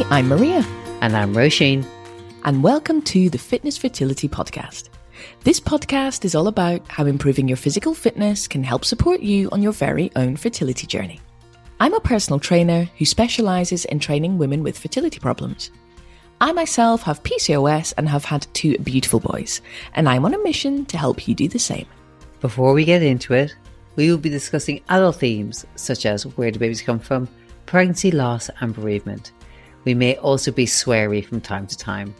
Hi, I'm Maria. And I'm Roisin. And welcome to the Fitness Fertility Podcast. This podcast is all about how improving your physical fitness can help support you on your very own fertility journey. I'm a personal trainer who specializes in training women with fertility problems. I myself have PCOS and have had two beautiful boys, and I'm on a mission to help you do the same. Before we get into it, we will be discussing adult themes such as where do babies come from, pregnancy loss, and bereavement. We may also be sweary from time to time.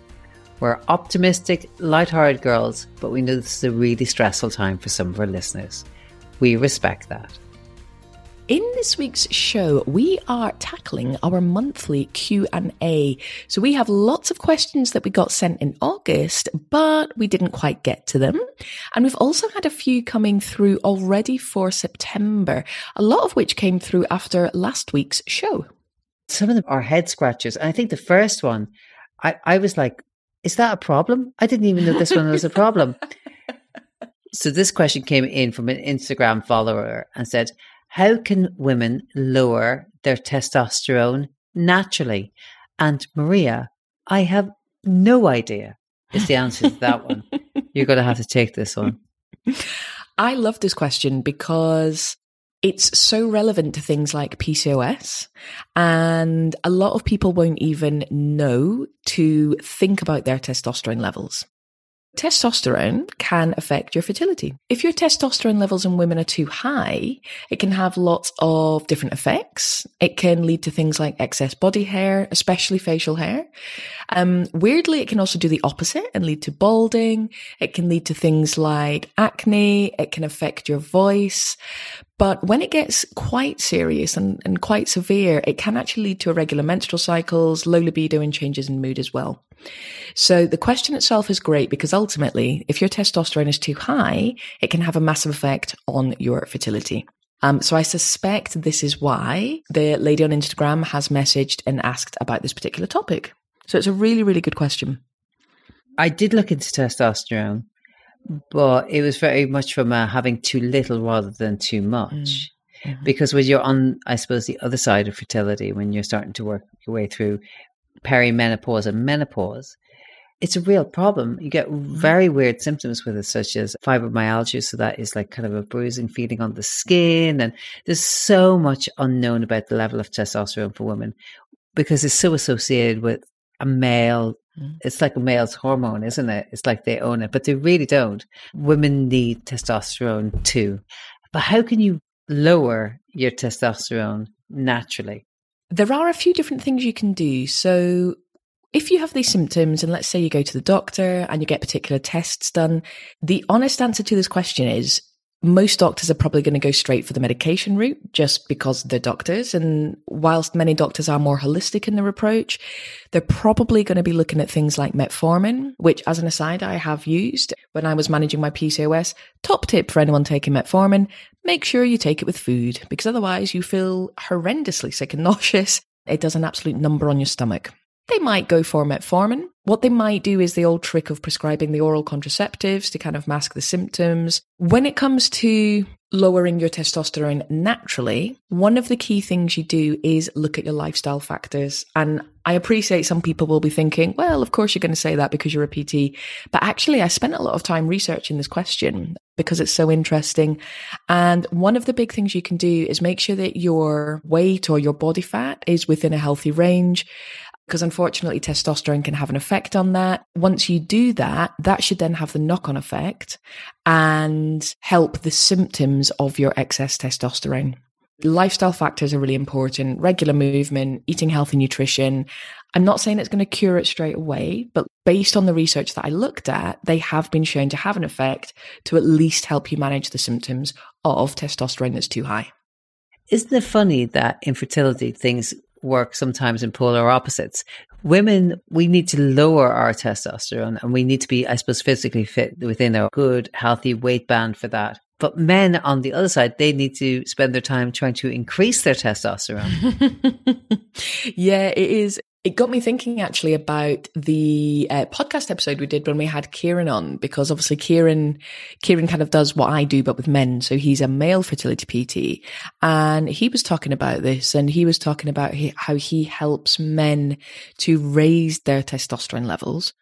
We're optimistic, light-hearted girls, but we know this is a really stressful time for some of our listeners. We respect that. In this week's show, we are tackling our monthly Q&A. So we have lots of questions that we got sent in August, but we didn't quite get to them. And we've also had a few coming through already for September, a lot of which came through after last week's show. Some of them are head scratches. And I think the first one, I, I was like, is that a problem? I didn't even know this one was a problem. so this question came in from an Instagram follower and said, how can women lower their testosterone naturally? And Maria, I have no idea is the answer to that one. You're going to have to take this one. I love this question because it's so relevant to things like PCOS. And a lot of people won't even know to think about their testosterone levels. Testosterone can affect your fertility. If your testosterone levels in women are too high, it can have lots of different effects. It can lead to things like excess body hair, especially facial hair. Um, weirdly, it can also do the opposite and lead to balding. It can lead to things like acne. It can affect your voice. But when it gets quite serious and, and quite severe, it can actually lead to irregular menstrual cycles, low libido, and changes in mood as well. So the question itself is great because ultimately, if your testosterone is too high, it can have a massive effect on your fertility. Um, so I suspect this is why the lady on Instagram has messaged and asked about this particular topic. So it's a really, really good question. I did look into testosterone but it was very much from uh, having too little rather than too much. Mm. Because when you're on, I suppose, the other side of fertility, when you're starting to work your way through perimenopause and menopause, it's a real problem. You get mm-hmm. very weird symptoms with it, such as fibromyalgia. So that is like kind of a bruising feeling on the skin. And there's so much unknown about the level of testosterone for women because it's so associated with a male Mm. It's like a male's hormone, isn't it? It's like they own it, but they really don't. Women need testosterone too. But how can you lower your testosterone naturally? There are a few different things you can do. So, if you have these symptoms, and let's say you go to the doctor and you get particular tests done, the honest answer to this question is most doctors are probably going to go straight for the medication route just because they're doctors. And whilst many doctors are more holistic in their approach, they're probably going to be looking at things like metformin, which as an aside, I have used when I was managing my PCOS. Top tip for anyone taking metformin, make sure you take it with food because otherwise you feel horrendously sick and nauseous. It does an absolute number on your stomach. They might go for metformin. What they might do is the old trick of prescribing the oral contraceptives to kind of mask the symptoms. When it comes to lowering your testosterone naturally, one of the key things you do is look at your lifestyle factors. And I appreciate some people will be thinking, well, of course you're going to say that because you're a PT. But actually, I spent a lot of time researching this question because it's so interesting. And one of the big things you can do is make sure that your weight or your body fat is within a healthy range because unfortunately testosterone can have an effect on that. Once you do that, that should then have the knock on effect and help the symptoms of your excess testosterone. Lifestyle factors are really important. Regular movement, eating healthy nutrition. I'm not saying it's going to cure it straight away, but based on the research that I looked at, they have been shown to have an effect to at least help you manage the symptoms of testosterone that's too high. Isn't it funny that infertility things work sometimes in polar opposites. Women, we need to lower our testosterone and we need to be, I suppose, physically fit within a good, healthy weight band for that. But men on the other side, they need to spend their time trying to increase their testosterone. yeah, it is It got me thinking actually about the uh, podcast episode we did when we had Kieran on, because obviously Kieran, Kieran kind of does what I do, but with men. So he's a male fertility PT and he was talking about this and he was talking about how he helps men to raise their testosterone levels.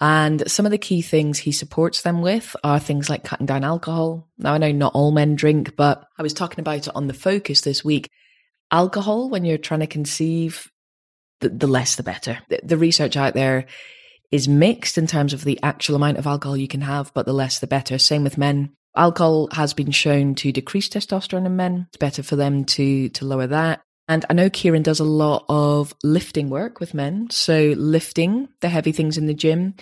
And some of the key things he supports them with are things like cutting down alcohol. Now, I know not all men drink, but I was talking about it on the focus this week. Alcohol, when you're trying to conceive, the, the less the better. The, the research out there is mixed in terms of the actual amount of alcohol you can have, but the less the better. Same with men. Alcohol has been shown to decrease testosterone in men. It's better for them to to lower that. And I know Kieran does a lot of lifting work with men. So lifting the heavy things in the gym.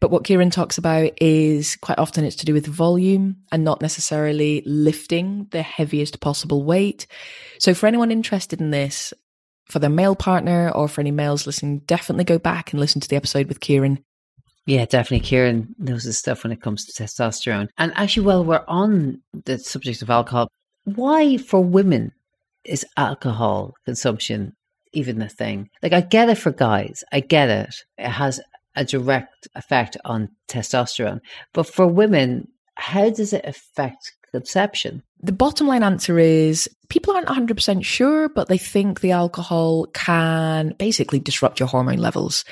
But what Kieran talks about is quite often it's to do with volume and not necessarily lifting the heaviest possible weight. So for anyone interested in this, for their male partner or for any males listening, definitely go back and listen to the episode with Kieran. Yeah, definitely. Kieran knows his stuff when it comes to testosterone. And actually, while we're on the subject of alcohol, why for women is alcohol consumption even a thing? Like, I get it for guys, I get it. It has a direct effect on testosterone. But for women, how does it affect conception? The bottom line answer is people aren't 100% sure, but they think the alcohol can basically disrupt your hormone levels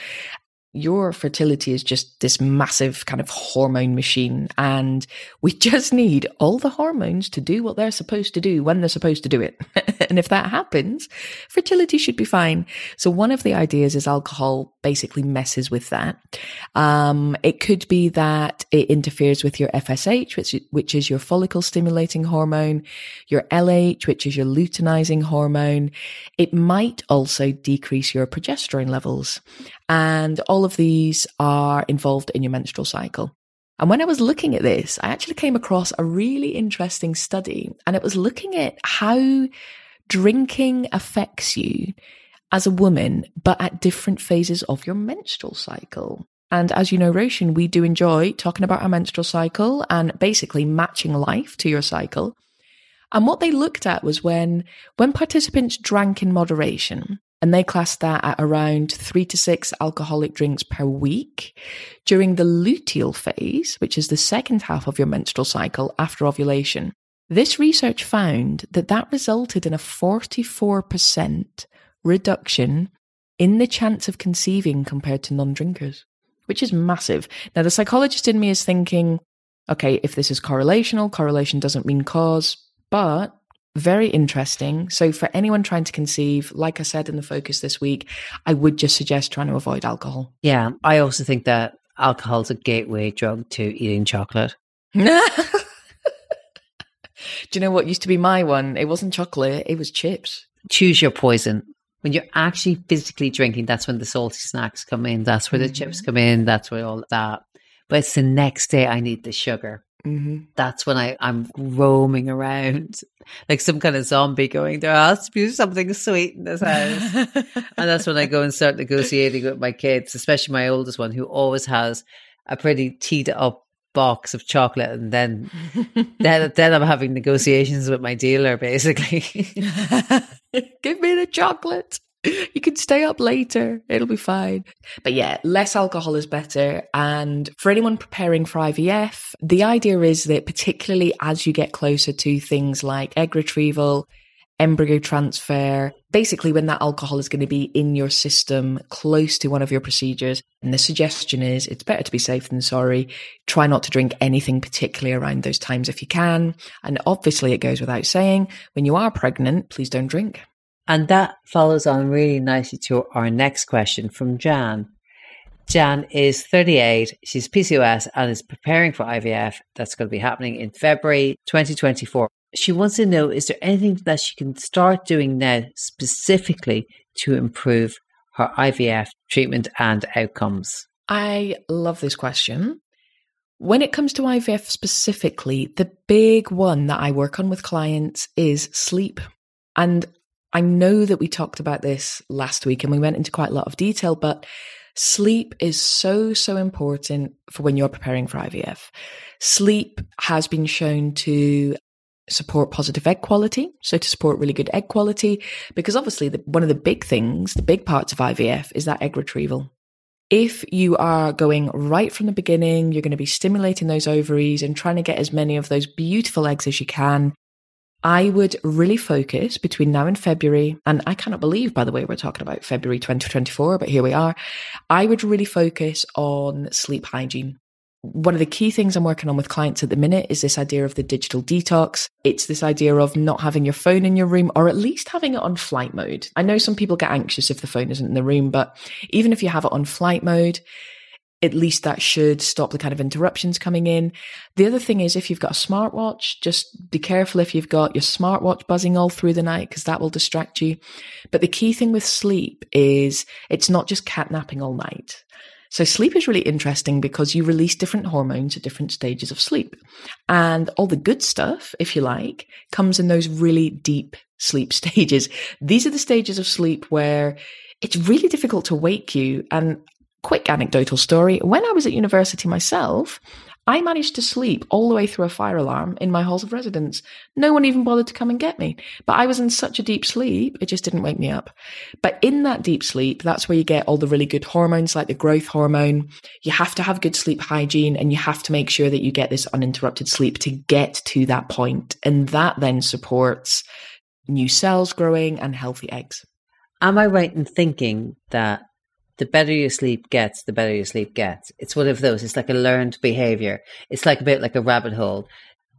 your fertility is just this massive kind of hormone machine and we just need all the hormones to do what they're supposed to do when they're supposed to do it. and if that happens, fertility should be fine. So one of the ideas is alcohol basically messes with that. Um, it could be that it interferes with your FSH, which, which is your follicle stimulating hormone, your LH, which is your luteinizing hormone. It might also decrease your progesterone levels. And all of these are involved in your menstrual cycle. And when I was looking at this, I actually came across a really interesting study and it was looking at how drinking affects you as a woman, but at different phases of your menstrual cycle. And as you know, Roisin, we do enjoy talking about our menstrual cycle and basically matching life to your cycle. And what they looked at was when, when participants drank in moderation, and they classed that at around three to six alcoholic drinks per week during the luteal phase, which is the second half of your menstrual cycle after ovulation. This research found that that resulted in a 44% reduction in the chance of conceiving compared to non drinkers, which is massive. Now, the psychologist in me is thinking, okay, if this is correlational, correlation doesn't mean cause, but very interesting. So, for anyone trying to conceive, like I said in the focus this week, I would just suggest trying to avoid alcohol. Yeah, I also think that alcohol is a gateway drug to eating chocolate. Do you know what used to be my one? It wasn't chocolate, it was chips. Choose your poison. When you're actually physically drinking, that's when the salty snacks come in. That's where the mm-hmm. chips come in. That's where all that. But it's the next day I need the sugar. Mm-hmm. That's when I, I'm roaming around like some kind of zombie going, there has to be something sweet in this house. and that's when I go and start negotiating with my kids, especially my oldest one, who always has a pretty teed up box of chocolate and then then then I'm having negotiations with my dealer basically. Give me the chocolate you can stay up later. It'll be fine. But yeah, less alcohol is better. And for anyone preparing for IVF, the idea is that particularly as you get closer to things like egg retrieval, embryo transfer, basically when that alcohol is going to be in your system close to one of your procedures. And the suggestion is it's better to be safe than sorry. Try not to drink anything particularly around those times if you can. And obviously it goes without saying, when you are pregnant, please don't drink. And that follows on really nicely to our next question from Jan. Jan is 38. She's PCOS and is preparing for IVF. That's going to be happening in February 2024. She wants to know is there anything that she can start doing now specifically to improve her IVF treatment and outcomes? I love this question. When it comes to IVF specifically, the big one that I work on with clients is sleep. And I know that we talked about this last week and we went into quite a lot of detail, but sleep is so, so important for when you're preparing for IVF. Sleep has been shown to support positive egg quality. So to support really good egg quality, because obviously the, one of the big things, the big parts of IVF is that egg retrieval. If you are going right from the beginning, you're going to be stimulating those ovaries and trying to get as many of those beautiful eggs as you can. I would really focus between now and February. And I cannot believe, by the way, we're talking about February 2024, but here we are. I would really focus on sleep hygiene one of the key things I'm working on with clients at the minute is this idea of the digital detox. It's this idea of not having your phone in your room or at least having it on flight mode. I know some people get anxious if the phone isn't in the room, but even if you have it on flight mode, at least that should stop the kind of interruptions coming in. The other thing is if you've got a smartwatch, just be careful if you've got your smartwatch buzzing all through the night because that will distract you. But the key thing with sleep is it's not just catnapping all night. So sleep is really interesting because you release different hormones at different stages of sleep. And all the good stuff, if you like, comes in those really deep sleep stages. These are the stages of sleep where it's really difficult to wake you. And quick anecdotal story. When I was at university myself, I managed to sleep all the way through a fire alarm in my halls of residence. No one even bothered to come and get me. But I was in such a deep sleep, it just didn't wake me up. But in that deep sleep, that's where you get all the really good hormones like the growth hormone. You have to have good sleep hygiene and you have to make sure that you get this uninterrupted sleep to get to that point. And that then supports new cells growing and healthy eggs. Am I right in thinking that the better your sleep gets, the better your sleep gets. It's one of those. It's like a learned behavior. It's like a bit like a rabbit hole.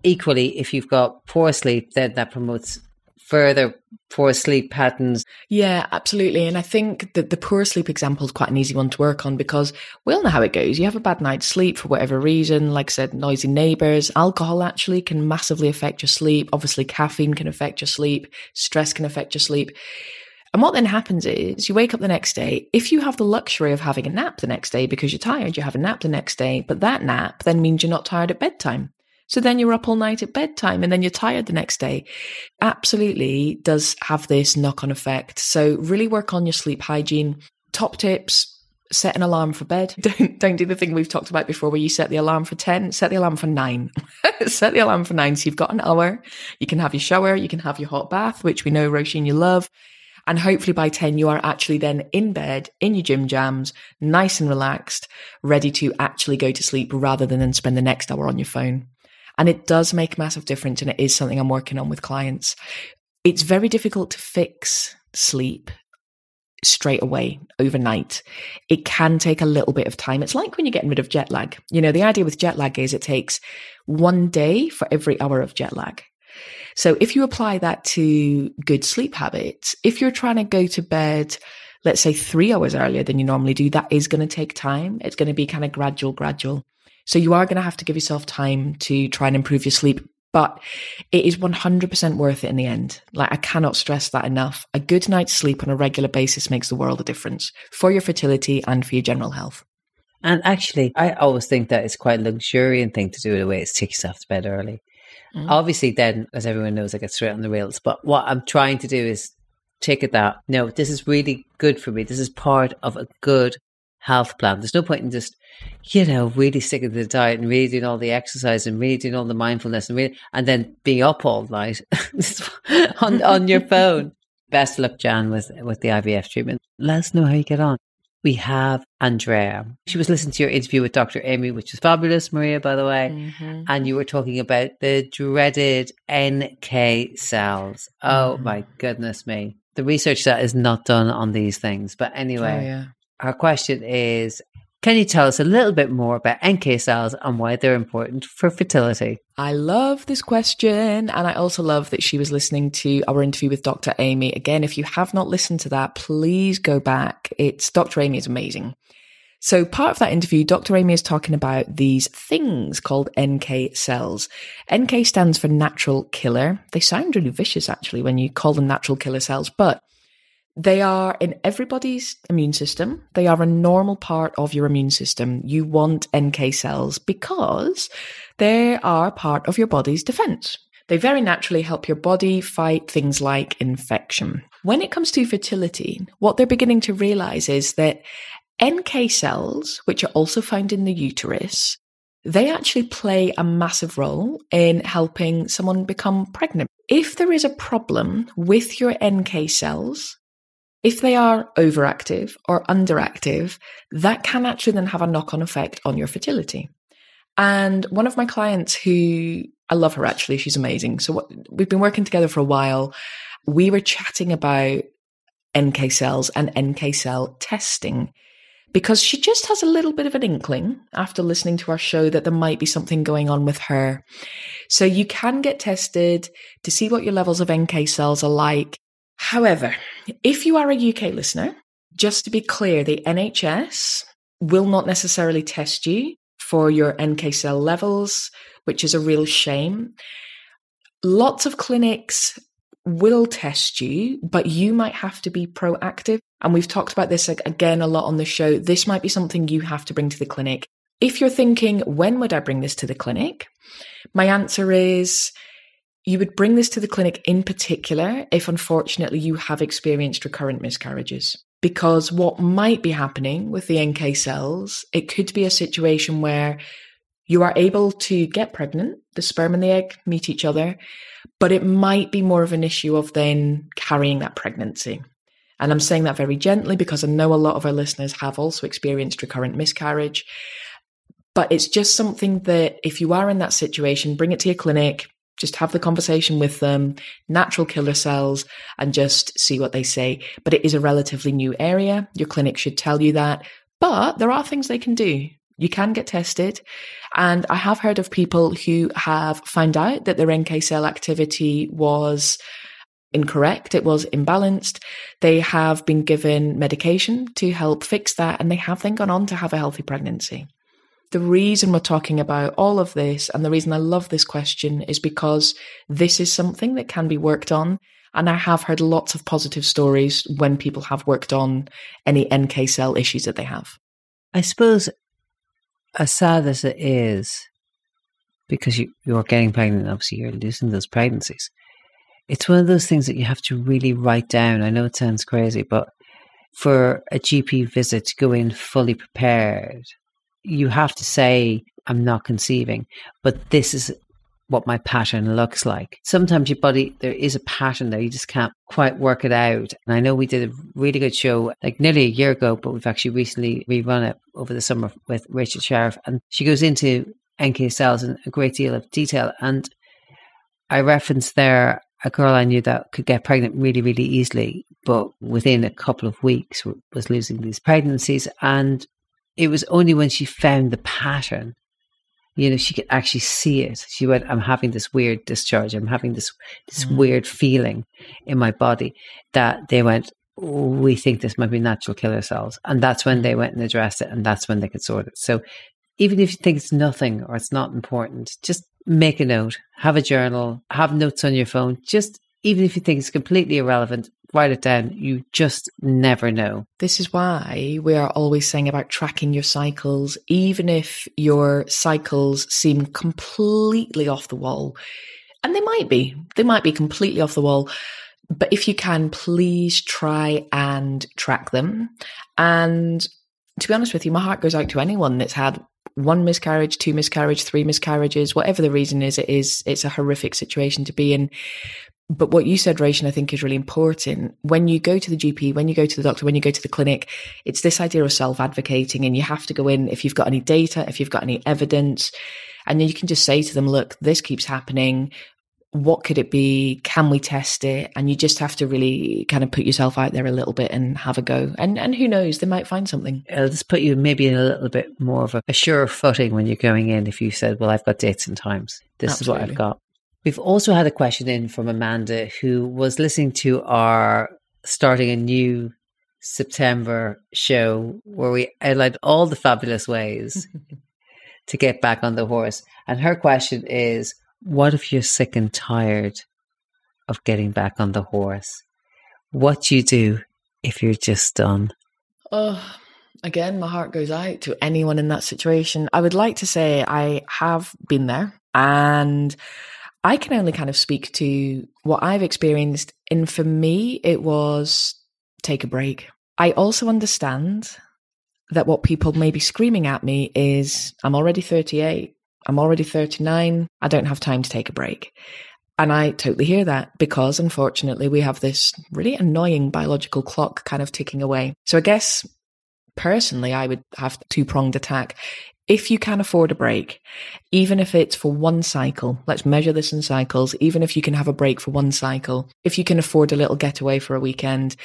Equally, if you've got poor sleep, then that promotes further poor sleep patterns. Yeah, absolutely. And I think that the poor sleep example is quite an easy one to work on because we all know how it goes. You have a bad night's sleep for whatever reason, like I said, noisy neighbors. Alcohol actually can massively affect your sleep. Obviously, caffeine can affect your sleep. Stress can affect your sleep. And what then happens is you wake up the next day. If you have the luxury of having a nap the next day because you're tired, you have a nap the next day. But that nap then means you're not tired at bedtime. So then you're up all night at bedtime and then you're tired the next day. Absolutely does have this knock on effect. So really work on your sleep hygiene. Top tips. Set an alarm for bed. Don't don't do the thing we've talked about before where you set the alarm for 10, set the alarm for 9. set the alarm for 9 so you've got an hour. You can have your shower, you can have your hot bath, which we know Roisin you love. And hopefully by 10, you are actually then in bed, in your gym jams, nice and relaxed, ready to actually go to sleep rather than then spend the next hour on your phone. And it does make a massive difference. And it is something I'm working on with clients. It's very difficult to fix sleep straight away overnight. It can take a little bit of time. It's like when you're getting rid of jet lag. You know, the idea with jet lag is it takes one day for every hour of jet lag. So if you apply that to good sleep habits, if you're trying to go to bed, let's say three hours earlier than you normally do, that is going to take time. It's going to be kind of gradual, gradual. So you are going to have to give yourself time to try and improve your sleep, but it is 100% worth it in the end. Like I cannot stress that enough. A good night's sleep on a regular basis makes the world a difference for your fertility and for your general health. And actually, I always think that it's quite a luxuriant thing to do the way it's take yourself to bed early. Mm. Obviously, then, as everyone knows, I get straight on the rails. But what I'm trying to do is take it that, no, this is really good for me. This is part of a good health plan. There's no point in just, you know, really sticking to the diet and really doing all the exercise and really doing all the mindfulness and really, and then being up all night on, on your phone. Best luck, Jan, with, with the IVF treatment. Let us know how you get on we have Andrea. She was listening to your interview with Dr. Amy, which was fabulous, Maria, by the way. Mm-hmm. And you were talking about the dreaded NK cells. Oh mm-hmm. my goodness me. The research that is not done on these things. But anyway, oh, yeah. our question is can you tell us a little bit more about NK cells and why they're important for fertility? I love this question. And I also love that she was listening to our interview with Dr. Amy. Again, if you have not listened to that, please go back. It's Dr. Amy is amazing. So part of that interview, Dr. Amy is talking about these things called NK cells. NK stands for natural killer. They sound really vicious actually when you call them natural killer cells, but they are in everybody's immune system. They are a normal part of your immune system. You want NK cells because they are part of your body's defense. They very naturally help your body fight things like infection. When it comes to fertility, what they're beginning to realize is that NK cells, which are also found in the uterus, they actually play a massive role in helping someone become pregnant. If there is a problem with your NK cells, if they are overactive or underactive, that can actually then have a knock on effect on your fertility. And one of my clients who I love her actually, she's amazing. So we've been working together for a while. We were chatting about NK cells and NK cell testing because she just has a little bit of an inkling after listening to our show that there might be something going on with her. So you can get tested to see what your levels of NK cells are like. However, if you are a UK listener, just to be clear, the NHS will not necessarily test you for your NK cell levels, which is a real shame. Lots of clinics will test you, but you might have to be proactive. And we've talked about this again a lot on the show. This might be something you have to bring to the clinic. If you're thinking, when would I bring this to the clinic? My answer is you would bring this to the clinic in particular if unfortunately you have experienced recurrent miscarriages. Because what might be happening with the NK cells, it could be a situation where you are able to get pregnant, the sperm and the egg meet each other, but it might be more of an issue of then carrying that pregnancy. And I'm saying that very gently because I know a lot of our listeners have also experienced recurrent miscarriage. But it's just something that if you are in that situation, bring it to your clinic, just have the conversation with them, natural killer cells, and just see what they say. But it is a relatively new area. Your clinic should tell you that. But there are things they can do. You can get tested. And I have heard of people who have found out that their NK cell activity was incorrect, it was imbalanced. They have been given medication to help fix that, and they have then gone on to have a healthy pregnancy. The reason we're talking about all of this and the reason I love this question is because this is something that can be worked on. And I have heard lots of positive stories when people have worked on any NK cell issues that they have. I suppose as sad as it is, because you, you're getting pregnant, obviously you're losing those pregnancies. It's one of those things that you have to really write down. I know it sounds crazy, but for a GP visit to go in fully prepared, you have to say, I'm not conceiving, but this is what my pattern looks like. Sometimes your body, there is a pattern there, you just can't quite work it out. And I know we did a really good show like nearly a year ago, but we've actually recently rerun it over the summer with Rachel Sheriff. And she goes into NK cells in a great deal of detail. And I referenced there a girl I knew that could get pregnant really, really easily, but within a couple of weeks was losing these pregnancies. And it was only when she found the pattern you know, she could actually see it. She went, I'm having this weird discharge. I'm having this, this mm. weird feeling in my body that they went, oh, we think this might be natural killer cells. And that's when they went and addressed it. And that's when they could sort it. So even if you think it's nothing or it's not important, just make a note, have a journal, have notes on your phone. Just even if you think it's completely irrelevant, write it down. You just never know. This is why we are always saying about tracking your cycles, even if your cycles seem completely off the wall. And they might be, they might be completely off the wall. But if you can, please try and track them. And to be honest with you, my heart goes out to anyone that's had one miscarriage, two miscarriage, three miscarriages, whatever the reason is, it is, it's a horrific situation to be in. But what you said, Rachel, I think is really important. When you go to the GP, when you go to the doctor, when you go to the clinic, it's this idea of self advocating and you have to go in if you've got any data, if you've got any evidence, and then you can just say to them, look, this keeps happening. What could it be? Can we test it? And you just have to really kind of put yourself out there a little bit and have a go. And and who knows, they might find something. It'll just put you maybe in a little bit more of a, a sure footing when you're going in if you said, Well, I've got dates and times. This Absolutely. is what I've got. We've also had a question in from Amanda who was listening to our starting a new September show where we outlined all the fabulous ways to get back on the horse. And her question is what if you're sick and tired of getting back on the horse? What do you do if you're just done? Oh, again, my heart goes out to anyone in that situation. I would like to say I have been there and I can only kind of speak to what I've experienced. And for me, it was take a break. I also understand that what people may be screaming at me is I'm already 38. I'm already 39. I don't have time to take a break. And I totally hear that because unfortunately we have this really annoying biological clock kind of ticking away. So I guess personally, I would have two pronged attack. If you can afford a break, even if it's for one cycle, let's measure this in cycles, even if you can have a break for one cycle, if you can afford a little getaway for a weekend,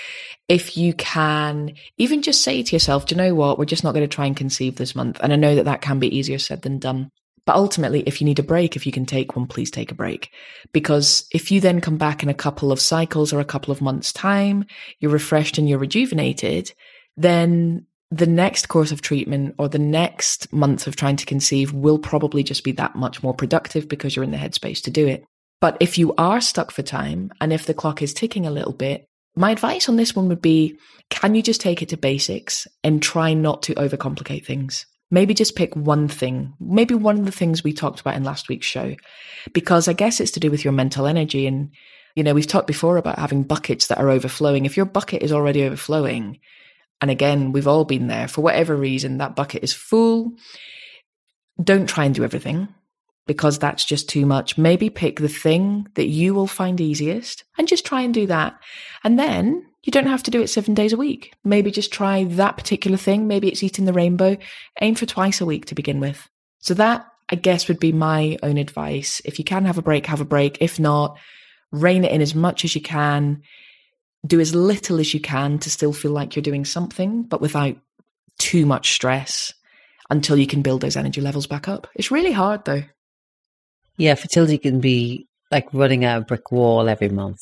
if you can even just say to yourself, do you know what? We're just not going to try and conceive this month. And I know that that can be easier said than done. But ultimately, if you need a break, if you can take one, please take a break. Because if you then come back in a couple of cycles or a couple of months' time, you're refreshed and you're rejuvenated, then the next course of treatment or the next months of trying to conceive will probably just be that much more productive because you're in the headspace to do it. But if you are stuck for time and if the clock is ticking a little bit, my advice on this one would be can you just take it to basics and try not to overcomplicate things? Maybe just pick one thing, maybe one of the things we talked about in last week's show, because I guess it's to do with your mental energy. And, you know, we've talked before about having buckets that are overflowing. If your bucket is already overflowing, and again, we've all been there for whatever reason, that bucket is full. Don't try and do everything because that's just too much. Maybe pick the thing that you will find easiest and just try and do that. And then you don't have to do it seven days a week. Maybe just try that particular thing. Maybe it's eating the rainbow. Aim for twice a week to begin with. So that, I guess, would be my own advice. If you can have a break, have a break. If not, rein it in as much as you can do as little as you can to still feel like you're doing something, but without too much stress until you can build those energy levels back up. It's really hard though. Yeah, fertility can be like running out a brick wall every month.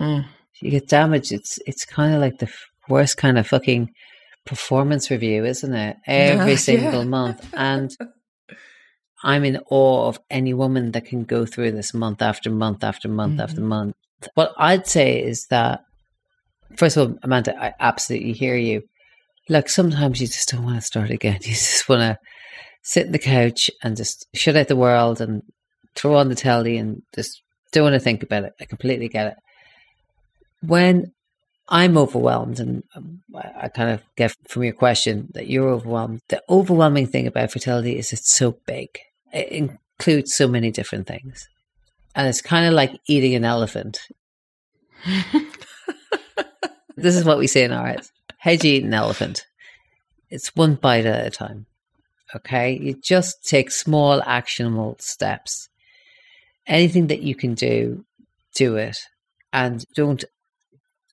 Mm. You get damaged. It's it's kind of like the worst kind of fucking performance review, isn't it? Every single yeah. month. And I'm in awe of any woman that can go through this month after month after month mm-hmm. after month. What I'd say is that First of all, Amanda, I absolutely hear you. Look, sometimes you just don't want to start again. You just want to sit in the couch and just shut out the world and throw on the telly and just don't want to think about it. I completely get it. When I'm overwhelmed, and um, I kind of get from your question that you're overwhelmed. The overwhelming thing about fertility is it's so big. It includes so many different things. And it's kind of like eating an elephant. this is what we say in ours. How'd you eat an elephant? It's one bite at a time. Okay. You just take small actionable steps. Anything that you can do, do it. And don't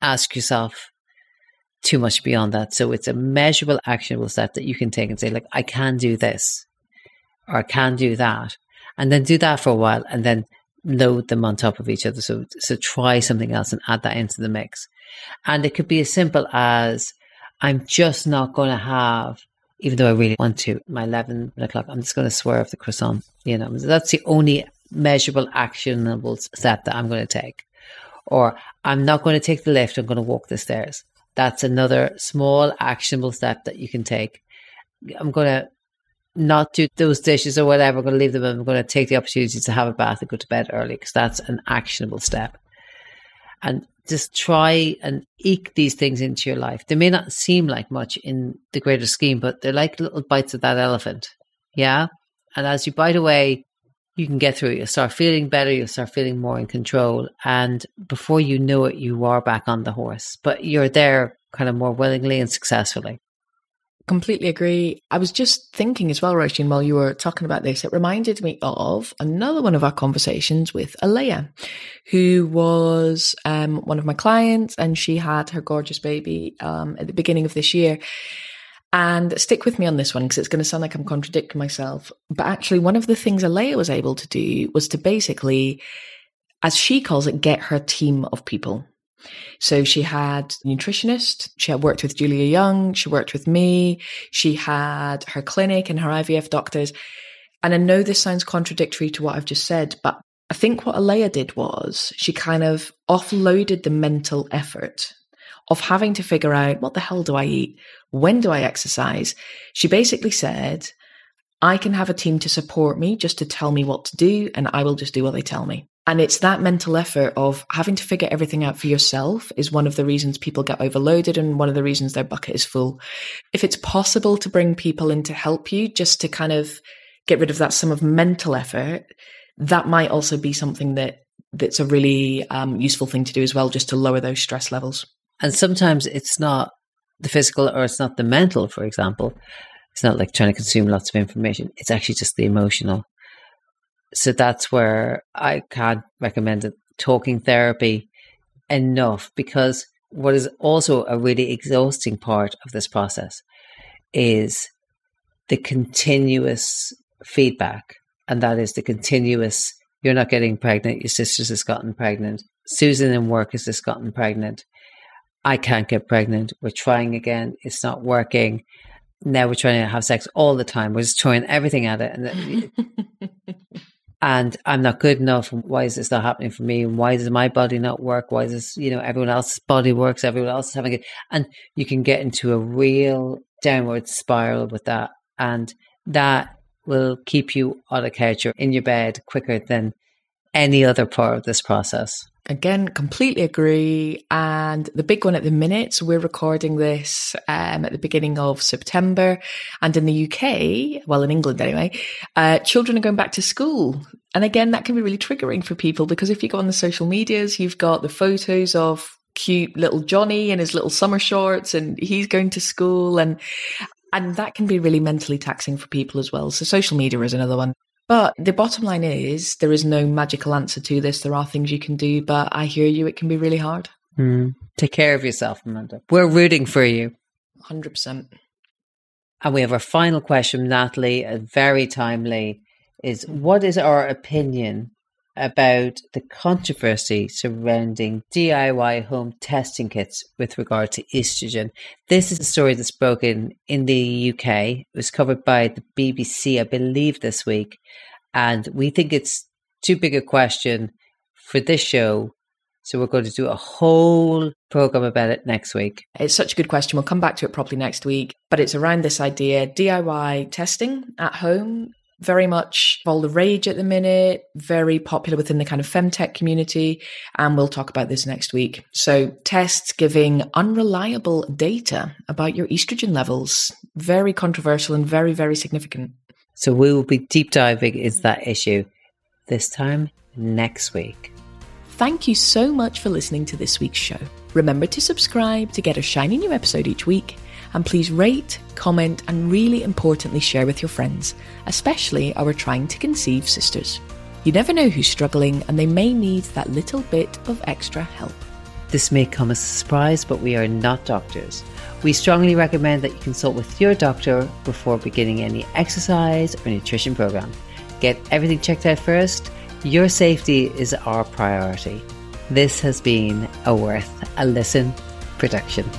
ask yourself too much beyond that. So it's a measurable, actionable step that you can take and say, like, I can do this or I can do that. And then do that for a while and then load them on top of each other. So, so try something else and add that into the mix. And it could be as simple as I'm just not going to have, even though I really want to, my 11 o'clock, I'm just going to swerve the croissant. You know, that's the only measurable, actionable step that I'm going to take. Or I'm not going to take the lift, I'm going to walk the stairs. That's another small, actionable step that you can take. I'm going to not do those dishes or whatever, I'm going to leave them. I'm going to take the opportunity to have a bath and go to bed early because that's an actionable step. And just try and eke these things into your life. They may not seem like much in the greater scheme, but they're like little bites of that elephant. Yeah. And as you bite away, you can get through it. You'll start feeling better. You'll start feeling more in control. And before you know it, you are back on the horse, but you're there kind of more willingly and successfully. Completely agree. I was just thinking as well, Roisin, while you were talking about this, it reminded me of another one of our conversations with Alea, who was um, one of my clients, and she had her gorgeous baby um, at the beginning of this year. And stick with me on this one because it's going to sound like I'm contradicting myself. But actually, one of the things Alea was able to do was to basically, as she calls it, get her team of people so she had a nutritionist. She had worked with Julia Young. She worked with me. She had her clinic and her IVF doctors. And I know this sounds contradictory to what I've just said, but I think what Alea did was she kind of offloaded the mental effort of having to figure out what the hell do I eat? When do I exercise? She basically said, I can have a team to support me just to tell me what to do, and I will just do what they tell me. And it's that mental effort of having to figure everything out for yourself is one of the reasons people get overloaded and one of the reasons their bucket is full. If it's possible to bring people in to help you just to kind of get rid of that sum of mental effort, that might also be something that that's a really um, useful thing to do as well, just to lower those stress levels. And sometimes it's not the physical or it's not the mental, for example. It's not like trying to consume lots of information. It's actually just the emotional. So that's where I can't recommend it. Talking therapy enough because what is also a really exhausting part of this process is the continuous feedback. And that is the continuous, you're not getting pregnant, your sister's has gotten pregnant, Susan in work has just gotten pregnant. I can't get pregnant. We're trying again. It's not working. Now we're trying to have sex all the time. We're just throwing everything at it. And, and I'm not good enough. Why is this not happening for me? And why does my body not work? Why does, this you know, everyone else's body works? Everyone else is having it. And you can get into a real downward spiral with that. And that will keep you on a couch or in your bed quicker than any other part of this process. Again, completely agree. And the big one at the minute, so we're recording this um, at the beginning of September. And in the UK, well, in England anyway, uh, children are going back to school. And again, that can be really triggering for people because if you go on the social medias, you've got the photos of cute little Johnny in his little summer shorts and he's going to school and and that can be really mentally taxing for people as well. So social media is another one. But the bottom line is there is no magical answer to this. There are things you can do, but I hear you, it can be really hard. Mm. Take care of yourself, Amanda. We're rooting for you. 100%. And we have our final question, Natalie, very timely, is what is our opinion about the controversy surrounding DIY home testing kits with regard to estrogen. This is a story that's broken in the UK. It was covered by the BBC, I believe, this week. And we think it's too big a question for this show. So we're going to do a whole program about it next week. It's such a good question. We'll come back to it properly next week. But it's around this idea DIY testing at home very much all the rage at the minute, very popular within the kind of femtech community. And we'll talk about this next week. So tests giving unreliable data about your estrogen levels, very controversial and very, very significant. So we will be deep diving into that issue this time next week. Thank you so much for listening to this week's show. Remember to subscribe to get a shiny new episode each week and please rate, comment, and really importantly, share with your friends, especially our trying to conceive sisters. You never know who's struggling, and they may need that little bit of extra help. This may come as a surprise, but we are not doctors. We strongly recommend that you consult with your doctor before beginning any exercise or nutrition program. Get everything checked out first. Your safety is our priority. This has been a Worth a Listen production.